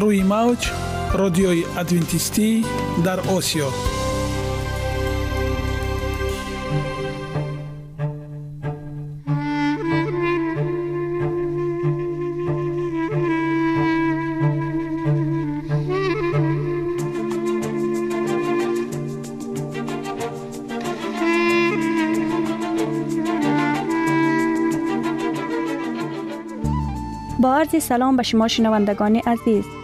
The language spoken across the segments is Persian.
روی موج رادیوی ادوینتیستی در آسیا. با عرض سلام به شما شنوندگان عزیز.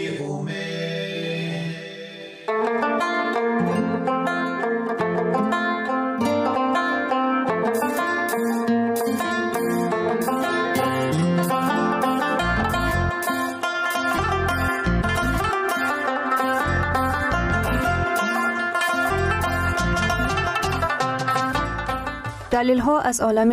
دلیل ها از عالم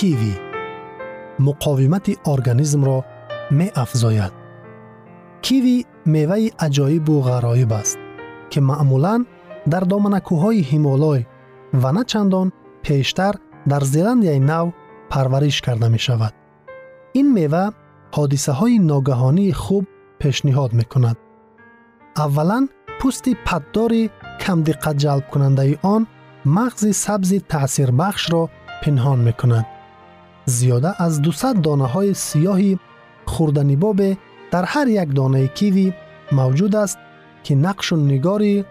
کیوی مقاومت ارگانیسم را می افزاید. کیوی میوه عجایب و غرایب است که معمولا در دامنکوهای هیمالای و نه چندان پیشتر در زلندیای نو پرورش کرده می شود. این میوه حادثه های ناگهانی خوب پیشنهاد می کند. اولا پوست پددار کم زیاده از 200 دانه های سیاهی خوردنی باب در هر یک دانه کیوی موجود است که نقش و نگاری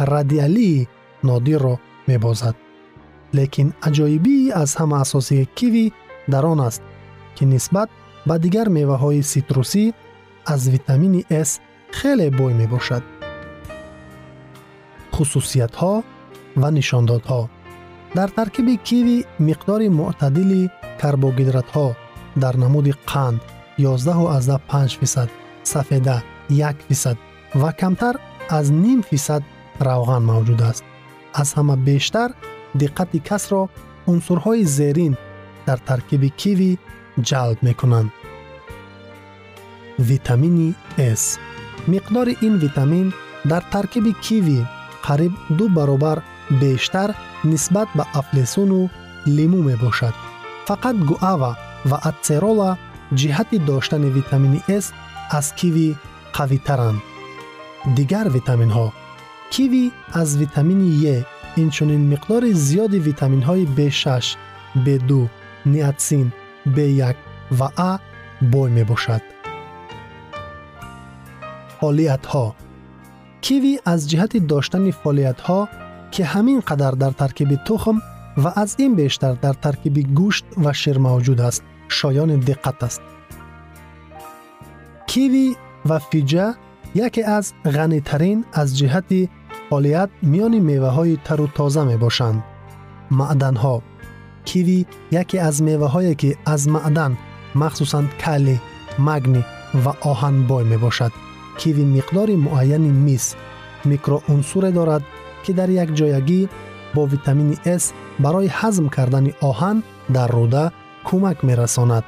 ردیالی نادر را می بازد. لیکن عجایبی از همه اساسی کیوی در آن است که نسبت به دیگر میوه های سیتروسی از ویتامین S خیلی بوی می باشد. خصوصیت ها و نشانداد ها در ترکیب کیوی مقدار معتدلی карбогидратҳо дар намуди қанд 11,5 фисад сафеда 1 фисад ва камтар аз ним фисад равған мавҷуд аст. аз ҳама бештар диққати касро унсурҳои зерин дар таркиби киви ҷалб мекунанд. витамини с миқдори ин витамин дар таркиби киви қариб ду баробар бештар нисбат ба афлесуну лимӯ мебошад фақат гуава ва атсерола ҷиҳати доштани витамини с аз киви қавитаранд. Дигар витаминҳо. Киви аз витамини е инчунин миқдори зиёди витаминҳои б6 б2 ниатсин б1 ва а бой мебошад. Фолиятҳо. Киви аз ҷиҳати доштани фолиятҳо ки ҳамин қадар дар таркиби тухм و از این بیشتر در ترکیب گوشت و شیر موجود است. شایان دقت است. کیوی و فیجه یکی از غنی ترین از جهت فعالیت میان میوه های تر و تازه می باشند معدن ها کیوی یکی از میوه هایی که از معدن مخصوصا کلی مگنی و آهن بای می باشد کیوی مقدار معین میس میکرو دارد که در یک جایگی бо витамини с барои ҳазм кардани оҳан дар руда кӯмак мерасонад.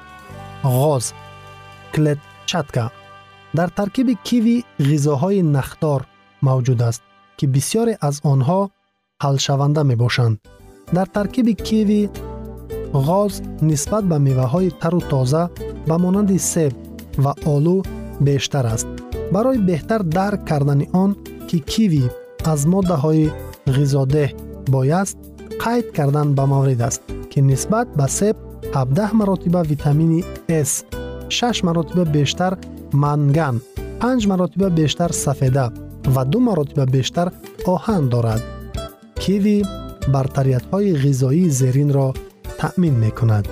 Ғоз клетчатка. Дар таркиби киви ғизоҳои нахдор мавҷуд аст ки бисёре аз онҳо ҳалшаванда мебошанд. Дар таркиби киви ғоз нисбат ба меваҳои тару тоза ба монанди себ ва олу бештар аст. Барои беҳтар дарк кардани он ки киви аз моддаҳои ғизодеҳ бояст қайд кардан ба маврид аст ки нисбат ба себ 17 маротиба витамини с 6 маротиба бештар манган 5 маротиба бештар сафеда ва ду маротиба бештар оҳан дорад киви бартариятҳои ғизоии зеринро таъмин мекунад.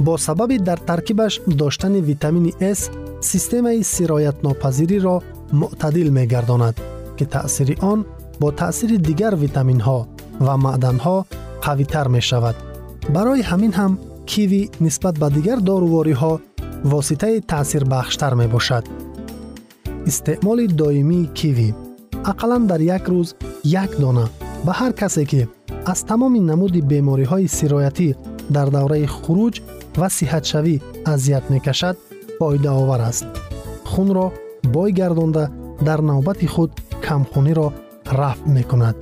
Бо сабаби дар таркибаш доштани витамини с системаи сироятнопазириро мӯътадил мегардонад ки таъсири он бо таъсири дигар витаминҳо ва маъданҳо қавитар мешавад. Барои ҳамин ҳам киви нисбат ба дигар дорувориҳо воситаи таъсирбахштар мебошад. Истеъмоли доимии киви. Ақаллан дар як рӯз як дона ба ҳар касе ки аз тамоми намуди бемориҳои сироятӣ дар давраи хуруҷ ва сиҳатшавӣ азият мекашад фоидаовар аст. Хунро бой гардонда дар навбати худ камхуниро رفع می‌کند.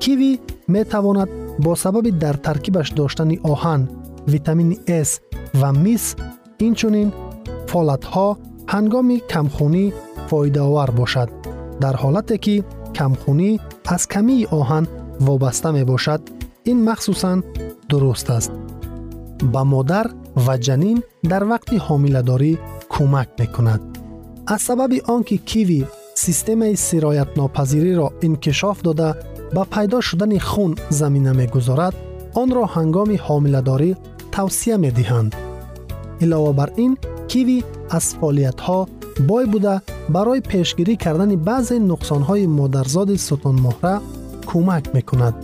کیوی می‌تواند با سبب در ترکیبش داشتن آهن ویتامین S و میس اینچنین فالتها هنگام کمخونی فایده آور باشد. در حالتی که کمخونی از کمی آهن وابسته می باشد این مخصوصا درست است. با مادر و جنین در وقت حاملداری کمک می‌کند. از سبب آنکه کیوی системаи сироятнопазириро инкишоф дода ба пайдо шудани хун замина мегузорад онро ҳангоми ҳомиладорӣ тавсия медиҳанд илова бар ин киви аз фоолиятҳо бой буда барои пешгирӣ кардани баъзе нуқсонҳои модарзоди сутунмоҳра кӯмак мекунад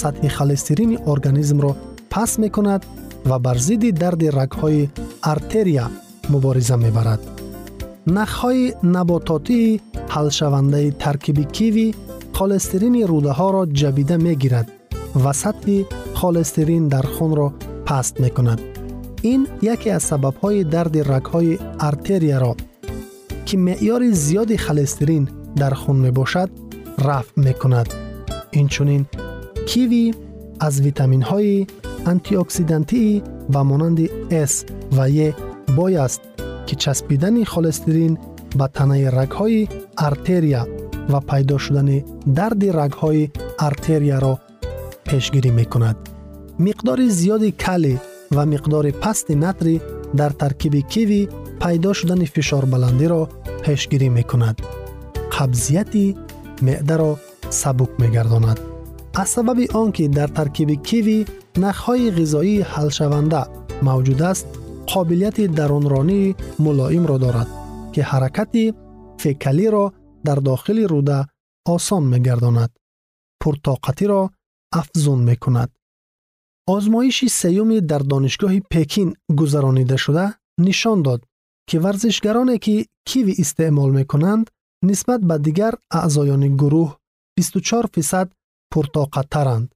сатҳи холестерини организмро паст мекунад ва бар зидди дарди рагҳои артерия мубориза мебарад нахҳои набототии ҳалшавандаи таркиби киви холестерини рудаҳоро ҷабида мегирад ва сатҳи холестерин дар хунро паст мекунад ин яке аз сабабҳои дарди рагҳои артерияро ки меъёри зиёди холестерин дар хун мебошад рафъ мекунад инчунин киви аз витаминҳои антиоксидантии ба монанди с ва е бой аст ки часпидани холестерин ба танаи рагҳои артерия ва пайдо шудани дарди рагҳои артерияро пешгирӣ мекунад. Миқдори зиёди кали ва миқдори пасти натри дар таркиби киви пайдо шудани фишорбаландиро пешгирӣ мекунад. Қабзияти меъдаро сабук мегардонад. Аз сабаби он ки дар таркиби киви нахҳои ғизоии ҳалшаванда мавҷуд аст қобилияти дарунронии мулоимро дорад ки ҳаракати фекалиро дар дохили руда осон мегардонад пуртоқатиро афзун мекунад озмоиши сеюми дар донишгоҳи пекин гузаронида шуда нишон дод ки варзишгароне ки киви истеъмол мекунанд нисбат ба дигар аъзоёни гурӯҳ 24 фисад пуртоқаттаранд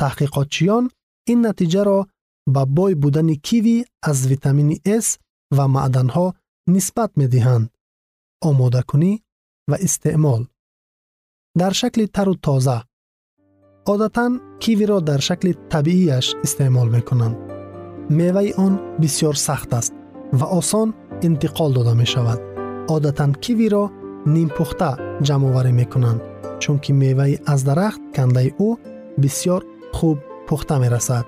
таҳқиқотчиён ин натиҷаро ба бой будани киви аз витамини с ва маъданҳо нисбат медиҳанд омодакунӣ ва истеъмол. Дар шакли тару тоза одатан кивиро дар шакли табииаш истеъмол мекунанд. Меваи он бисёр сахт аст ва осон интиқол дода мешавад. Одатан кивиро ниmpухта ҷамъоварӣ мекунанд чунки меваи аз дарахт кандаи ӯ бисёр хуб пухта мерасад.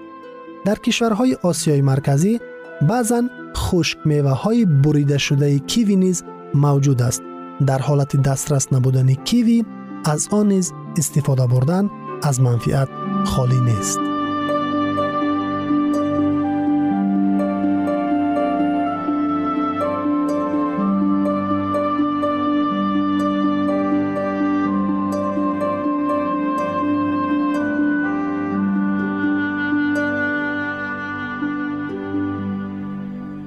در کشورهای آسیای مرکزی بعضا خشک میوه های بریده شده کیوی نیز موجود است. در حالت دسترس نبودن کیوی از آن نیز استفاده بردن از منفیت خالی نیست.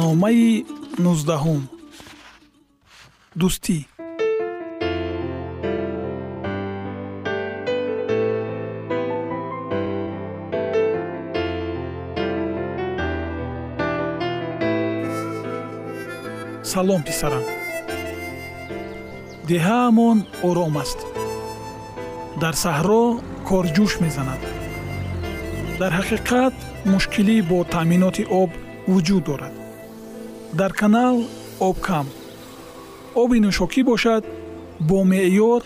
номаи нуздаҳум дӯстӣ. Салом писарам. Деҳаамон ором аст. Дар саҳро корҷӯш мезанад. Дар ҳақиқат мушкилӣ бо таъминоти об вуҷуд дорад дар канал об кам. Оби нӯшокӣ бошад бо меъёр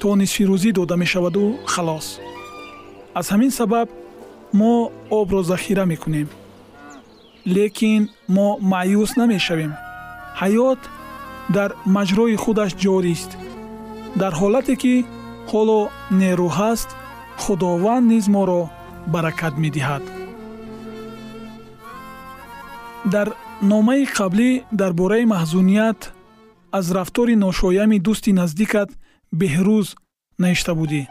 то нисфирӯзӣ дода мешаваду халос. Аз ҳамин сабаб мо обро захира мекунем. Лекин мо маъюс намешавем. Ҳаёт дар маҷрои худаш ҷорист. Дар ҳолате ки ҳоло нерӯ ҳаст худованд низ моро баракат медиҳад. Дар номаи қаблӣ дар бораи маҳзуният аз рафтори ношоями дӯсти наздикат беҳрӯз навишта будӣ.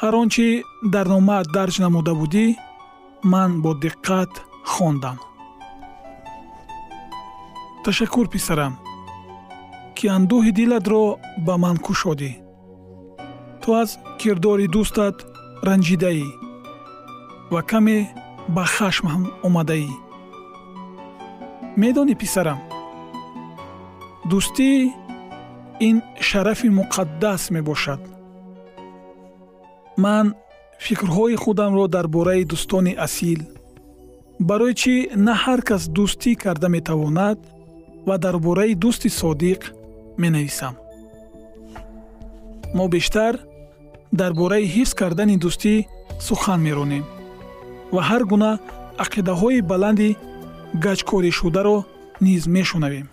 ҳар он чи дар номаат дарҷ намуда будӣ ман бо диққат хондам. ташаккур писарам. ки андӯҳи дилатро ба ман кушодӣ ту аз кирдори дӯстат ранҷидаӣ ва каме ба хашмам омадаӣ медонӣ писарам. Дӯстӣ ин шарафи муқаддас мебошад. Ман фикрҳои худамро дар бораи дӯстони асил барои чӣ на ҳар кас дӯстӣ карда метавонад ва дар бораи дӯсти содиқ менависам. Мо бештар дар бораи ҳифз кардани дӯстӣ сухан меронем ва ҳар гуна ақидаҳои баланди гаҷкоришударо низ мешунавем.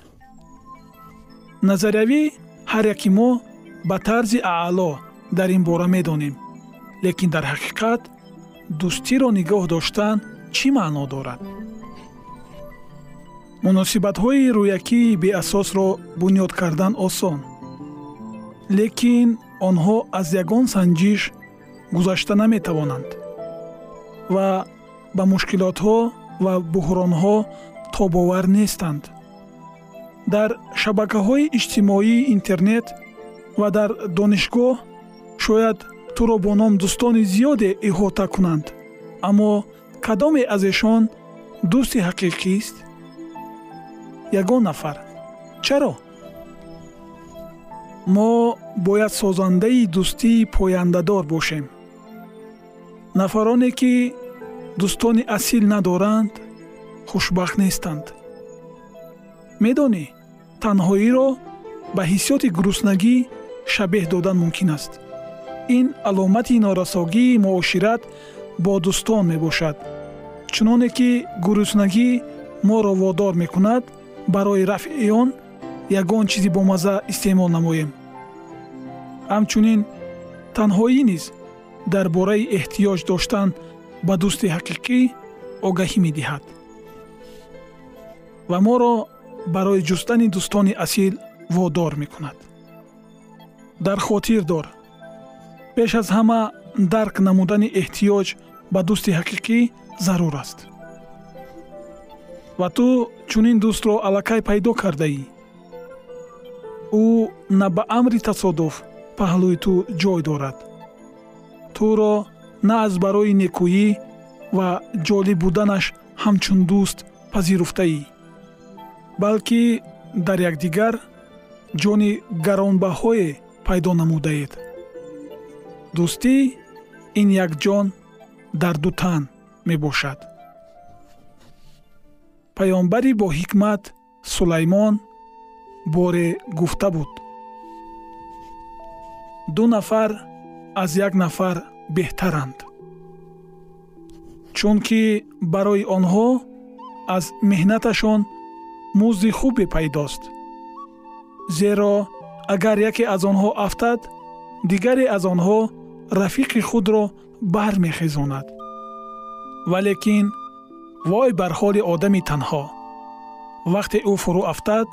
Назариявӣ ҳар яки мо ба тарзи аъло дар ин бора медонем лекин дар ҳақиқат дӯстиро нигоҳ доштан чӣ маъно дорад? Муносибатҳои рӯякии беасосро бунёд кардан осон лекин онҳо аз ягон санҷиш гузашта наметавонанд ва ба мушкилотҳо ва буҳронҳо тобовар нестанд. Дар шабакаҳои иҷтимоии интернет ва дар донишгоҳ шояд туро бо ном дӯстони зиёде иҳота кунанд. Аммо кадоме аз эшон дӯсти ҳақиқист ягон нафар. Чаро? Мо бояд созандаи дӯстии пояндадор бошем. Нафароне ки дӯстони асил надоранд хушбахт нестанд. Медонӣ танҳоиро ба ҳиссиёти гуруснагӣ шабеҳ додан мумкин аст. Ин аломати норасогии муошират бо дӯстон мебошад чуноне ки гуруснагӣ моро водор мекунад барои рафъи он ягон чизи бомазза истеъмол намоем. Ҳамчунин танҳоӣ низ дар бораи эҳтиёҷ доштан ба дӯсти ҳақиқӣ огаҳӣ медиҳад. Ва моро барои ҷустани дӯстони асил водор мекунад. Дар хотир дор. Пеш аз ҳама дарк намудани эҳтиёҷ ба дӯсти ҳақиқӣ зарур аст. Ва ту чунин дӯстро аллакай пайдо кардаӣ? Ӯ на ба амри тасодуф паҳлӯи ту ҷой дорад. Туро на аз барои некӯӣ ва ҷолиб буданаш ҳамчун дӯст пазируфтаӣ. Балки дар якдигар ҷони гаронбаҳое пайдо намудаед. Дӯстӣ ин як ҷон дар ду тан мебошад. Паёмбари боҳикмат сулаймон боре гуфта буд. Ду нафар аз як нафар беҳтаранд. Чунки барои онҳо аз меҳнаташон музди хубе пайдост. Зеро агар яке аз онҳо афтад дигаре аз онҳо рафиқи худро бармехезонад. Валекин вой бар ҳоли одами танҳо. Вақте ӯ фурӯ афтад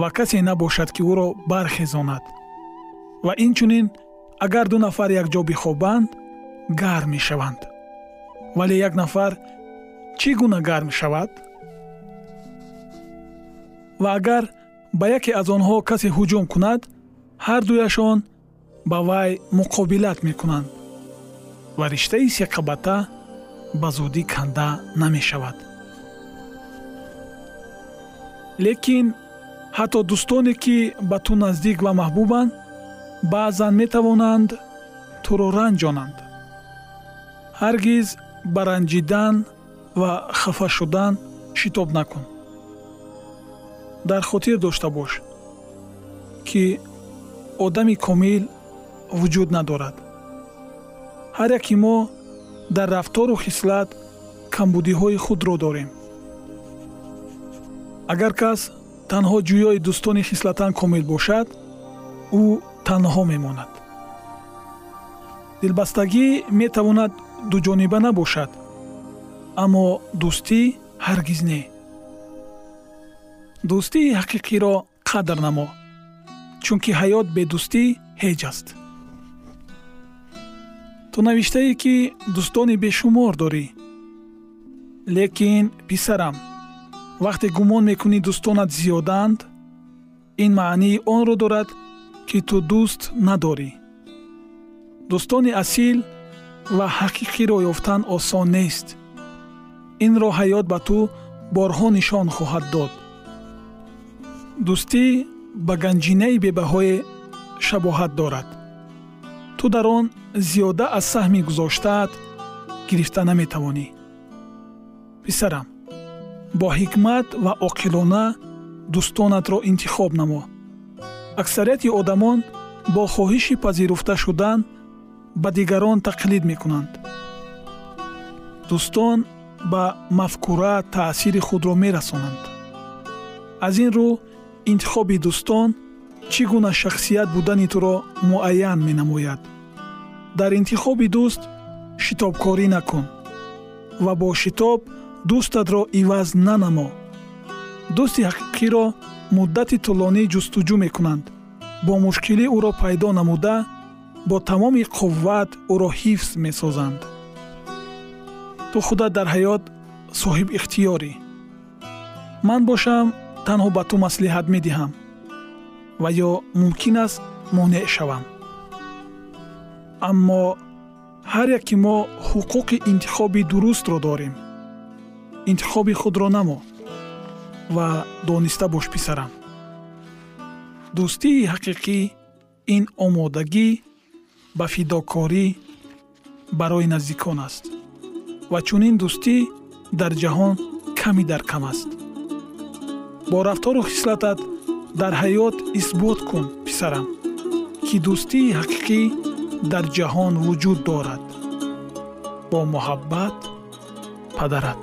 ва касе набошад ки ӯро бархезонад. Ва инчунин агар ду нафар якҷо бихобанд гарм мешаванд. Вале як нафар чӣ гуна гарм шавад? Ва агар ба яке аз онҳо касе ҳуҷум кунад ҳардуяшон ба вай муқобилат мекунанд ва риштаи сиқабата ба зудӣ канда намешавад. Лекин ҳатто дӯстоне ки ба ту наздик ва маҳбубанд баъзан метавонанд туро ранҷонанд. Ҳаргиз ба ранҷидан ва хафа шудан шитоб накун. Дар хотир дошта бош ки одами комил вуҷуд надорад. Ҳар яки мо дар рафтору хислат камбудиҳои худро дорем. Агар кас танҳо ҷӯёи дӯстони хислатан комил бошад ӯ танҳо мемонад. Дилбастагӣ метавонад дуҷониба набошад аммо дӯстӣ ҳаргиз не. Дӯстии ҳақиқиро қадр намо чунки ҳаёт бедӯстӣ ҳеҷ аст. Ту навиштае ки дӯстони бешумор дорӣ. Лекин писарам вақте гумон мекунӣ дӯстонат зиёданд ин маънии онро дорад ки ту дӯст надорӣ. Дӯстони асил ва ҳақиқиро ёфтан осон нест. Инро ҳаёт ба ту борҳо нишон хоҳад дод. Дӯстӣ ба ганҷинаи бебаҳое шабоҳат дорад. Ту дар он зиёда аз саҳми гузоштаат гирифта наметавонӣ. Писарам бо ҳикмат ва оқилона дӯстонатро интихоб намо аксарияти одамон бо хоҳиши пазируфта шудан ба дигарон тақлид мекунанд. Дӯстон ба мафкура таъсири худро мерасонанд. Аз ин рӯ интихоби дӯстон чӣ гуна шахсият будани туро муайян менамояд. Дар интихоби дӯст шитобкорӣ накун ва бо шитоб дӯстатро иваз нанамо. Дӯсти ҳақиқиро муддати тӯлонӣ ҷустуҷӯ мекунанд. Бо мушкилӣ ӯро пайдо намуда бо тамоми қувват ӯро ҳифз месозанд. Ту худат дар ҳаёт соҳибихтиёрӣ ман бошам танҳо ба ту маслиҳат медиҳам ва ё мумкин аст монеъ шавам. Аммо ҳар яки мо ҳуқуқи интихоби дурустро дорем. Интихоби худро намо ва дониста бош писарам. Дӯстии ҳақиқӣ ин омодагӣ ба фидокорӣ барои наздикон аст ва чунин дӯстӣ дар ҷаҳон ками дар кам аст. Бо рафтору хислатат дар ҳаёт исбот кун писарам ки дӯстии ҳақиқӣ дар ҷаҳон вуҷуд дорад. Бо муҳаббат падарат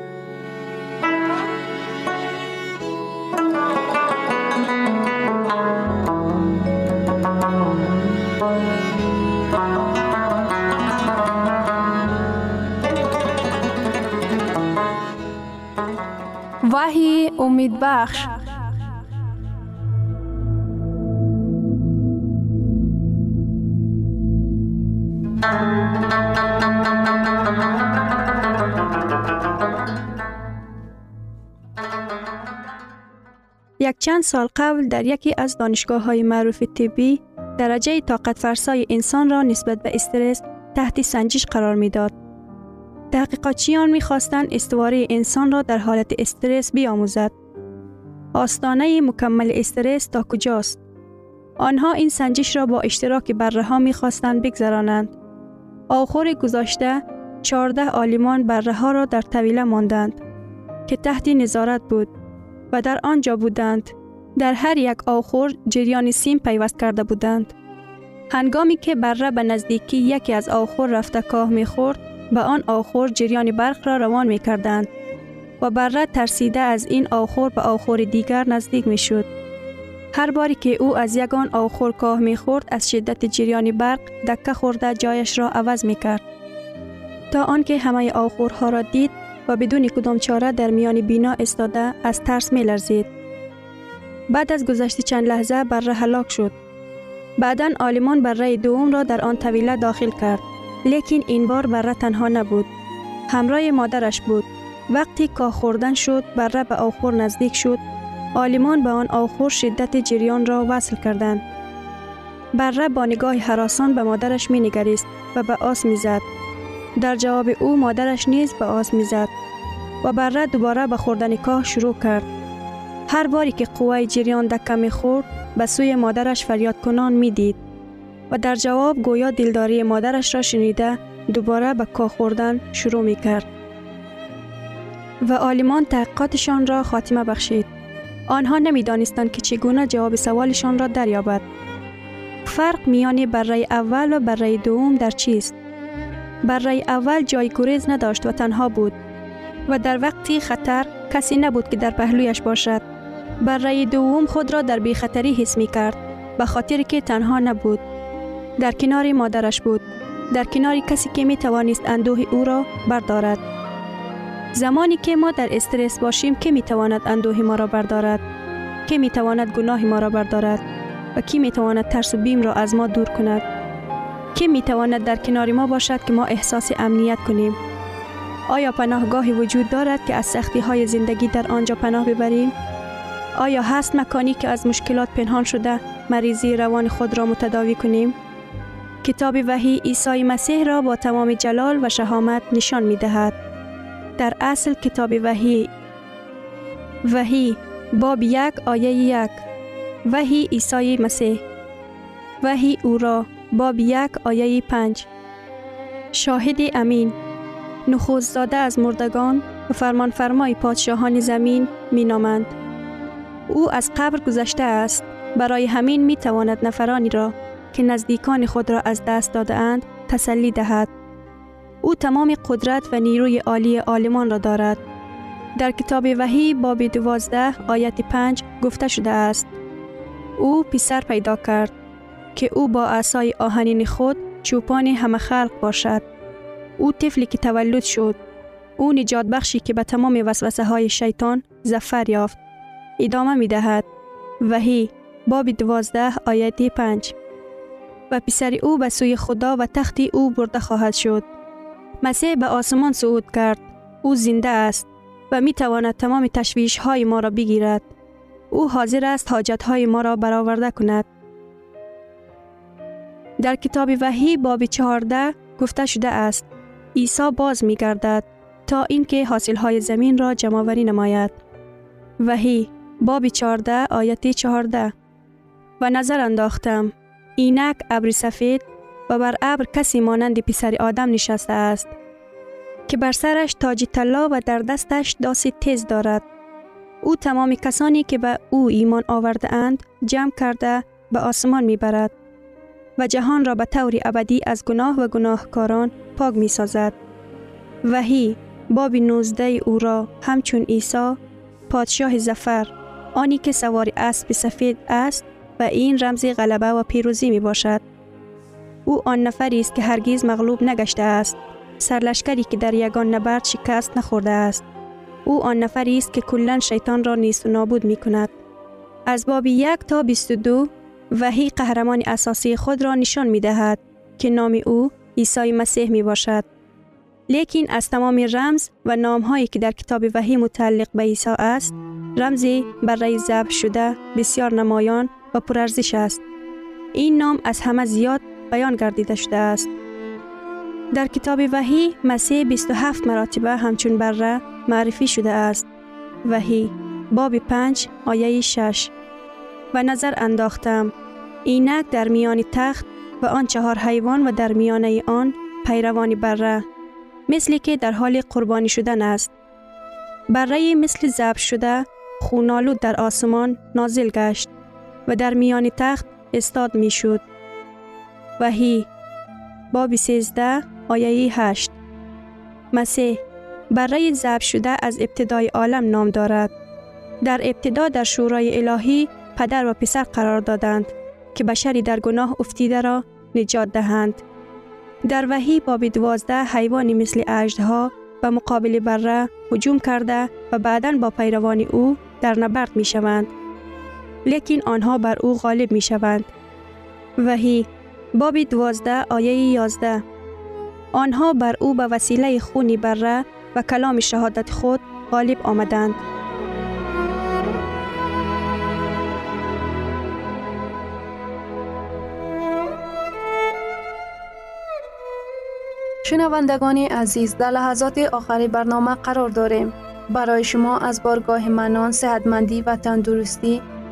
وحی امید بخش یک چند سال قبل در یکی از دانشگاه های معروف طبی درجه طاقت فرسای انسان را نسبت به استرس تحت سنجش قرار می داد. تحقیقاتچیان می خواستند استواره انسان را در حالت استرس بیاموزد. آستانه مکمل استرس تا کجاست؟ آنها این سنجش را با اشتراک بره ها می خواستند بگذرانند. آخر گذاشته 14 آلیمان بره ها را در طویله ماندند که تحت نظارت بود و در آنجا بودند. در هر یک آخر جریان سیم پیوست کرده بودند. هنگامی که بره به نزدیکی یکی از آخر رفته کاه می خورد، به آن آخر جریان برق را روان می کردند و بره ترسیده از این آخر به آخر دیگر نزدیک می شد. هر باری که او از یگان آخر کاه می خورد از شدت جریان برق دکه خورده جایش را عوض می کرد. تا آنکه همه آخرها را دید و بدون کدام چاره در میان بینا استاده از ترس می لرزید. بعد از گذشت چند لحظه بره هلاک شد. بعدا آلمان بره دوم را در آن طویله داخل کرد. لیکن این بار بره تنها نبود. همراه مادرش بود. وقتی کاه خوردن شد بره به آخر نزدیک شد. آلمان به آن آخر شدت جریان را وصل کردند. بره با نگاه حراسان به مادرش می نگریست و به آس می زد. در جواب او مادرش نیز به آس می زد و بره دوباره به خوردن کاه شروع کرد. هر باری که قوه جریان دکه می خورد به سوی مادرش فریاد کنان می دید و در جواب گویا دلداری مادرش را شنیده دوباره به کاه خوردن شروع می کرد. و آلمان تحقیقاتشان را خاتمه بخشید. آنها نمی دانستند که چگونه جواب سوالشان را دریابد. فرق میان بره اول و بره دوم در چیست؟ بره اول جای گریز نداشت و تنها بود و در وقتی خطر کسی نبود که در پهلویش باشد. بره دوم خود را در بی خطری حس می کرد به خاطر که تنها نبود. در کنار مادرش بود. در کنار کسی که می توانست اندوه او را بردارد. زمانی که ما در استرس باشیم که می تواند اندوه ما را بردارد؟ که می تواند گناه ما را بردارد؟ و کی می تواند ترس و بیم را از ما دور کند؟ کی می تواند در کنار ما باشد که ما احساس امنیت کنیم؟ آیا پناهگاهی وجود دارد که از سختی های زندگی در آنجا پناه ببریم؟ آیا هست مکانی که از مشکلات پنهان شده مریضی روان خود را متداوی کنیم؟ کتاب وحی عیسی مسیح را با تمام جلال و شهامت نشان می دهد. در اصل کتاب وحی وحی باب یک آیه یک وحی عیسی مسیح وحی او را باب یک آیه پنج شاهد امین نخوز داده از مردگان و فرمان فرمای پادشاهان زمین می نامند. او از قبر گذشته است برای همین می تواند نفرانی را که نزدیکان خود را از دست داده اند تسلی دهد. او تمام قدرت و نیروی عالی آلمان را دارد. در کتاب وحی باب دوازده آیت پنج گفته شده است او پسر پیدا کرد که او با عصای آهنین خود چوپان همه خلق باشد. او طفلی که تولد شد. او نجات بخشی که به تمام وسوسه های شیطان زفر یافت. ادامه می دهد وحی باب دوازده آیت پنج. و پسر او به سوی خدا و تختی او برده خواهد شد. مسیح به آسمان صعود کرد. او زنده است و می تواند تمام تشویش های ما را بگیرد. او حاضر است حاجت های ما را برآورده کند. در کتاب وحی باب چهارده گفته شده است عیسی باز می گردد تا اینکه حاصل های زمین را جمعوری نماید. وحی باب چهارده آیت چهارده. و نظر انداختم. اینک ابر سفید و بر ابر کسی مانند پسر آدم نشسته است که بر سرش تاج طلا و در دستش داسی تیز دارد او تمام کسانی که به او ایمان آورده اند جمع کرده به آسمان می برد و جهان را به طور ابدی از گناه و گناهکاران پاک می سازد. وحی باب 19 او را همچون عیسی پادشاه زفر آنی که سوار اسب سفید است و این رمز غلبه و پیروزی می باشد. او آن نفری است که هرگیز مغلوب نگشته است. سرلشکری که در یگان نبرد شکست نخورده است. او آن نفری است که کلا شیطان را نیست و نابود می کند. از باب یک تا 22 وحی قهرمان اساسی خود را نشان می دهد که نام او عیسی مسیح می باشد. لیکن از تمام رمز و نام هایی که در کتاب وحی متعلق به عیسی است، رمزی برای ذبح شده بسیار نمایان و پرارزش است. این نام از همه زیاد بیان گردیده شده است. در کتاب وحی مسیح 27 مراتبه همچون بره معرفی شده است. وحی باب 5 آیه 6 و نظر انداختم اینک در میان تخت و آن چهار حیوان و در میانه آن پیروانی بره مثلی که در حال قربانی شدن است. بره مثل زب شده خونالود در آسمان نازل گشت و در میان تخت استاد می شد. وحی باب 13 آیه 8 مسیح برای زب شده از ابتدای عالم نام دارد. در ابتدا در شورای الهی پدر و پسر قرار دادند که بشری در گناه افتیده را نجات دهند. در وحی باب دوازده حیوانی مثل اجدها و مقابل بره هجوم کرده و بعدا با پیروان او در نبرد می شوند. لیکن آنها بر او غالب می شوند. وحی باب دوازده آیه یازده آنها بر او به وسیله خونی بره و کلام شهادت خود غالب آمدند. شنوندگان عزیز در لحظات آخری برنامه قرار داریم. برای شما از بارگاه منان، صحتمندی و تندرستی،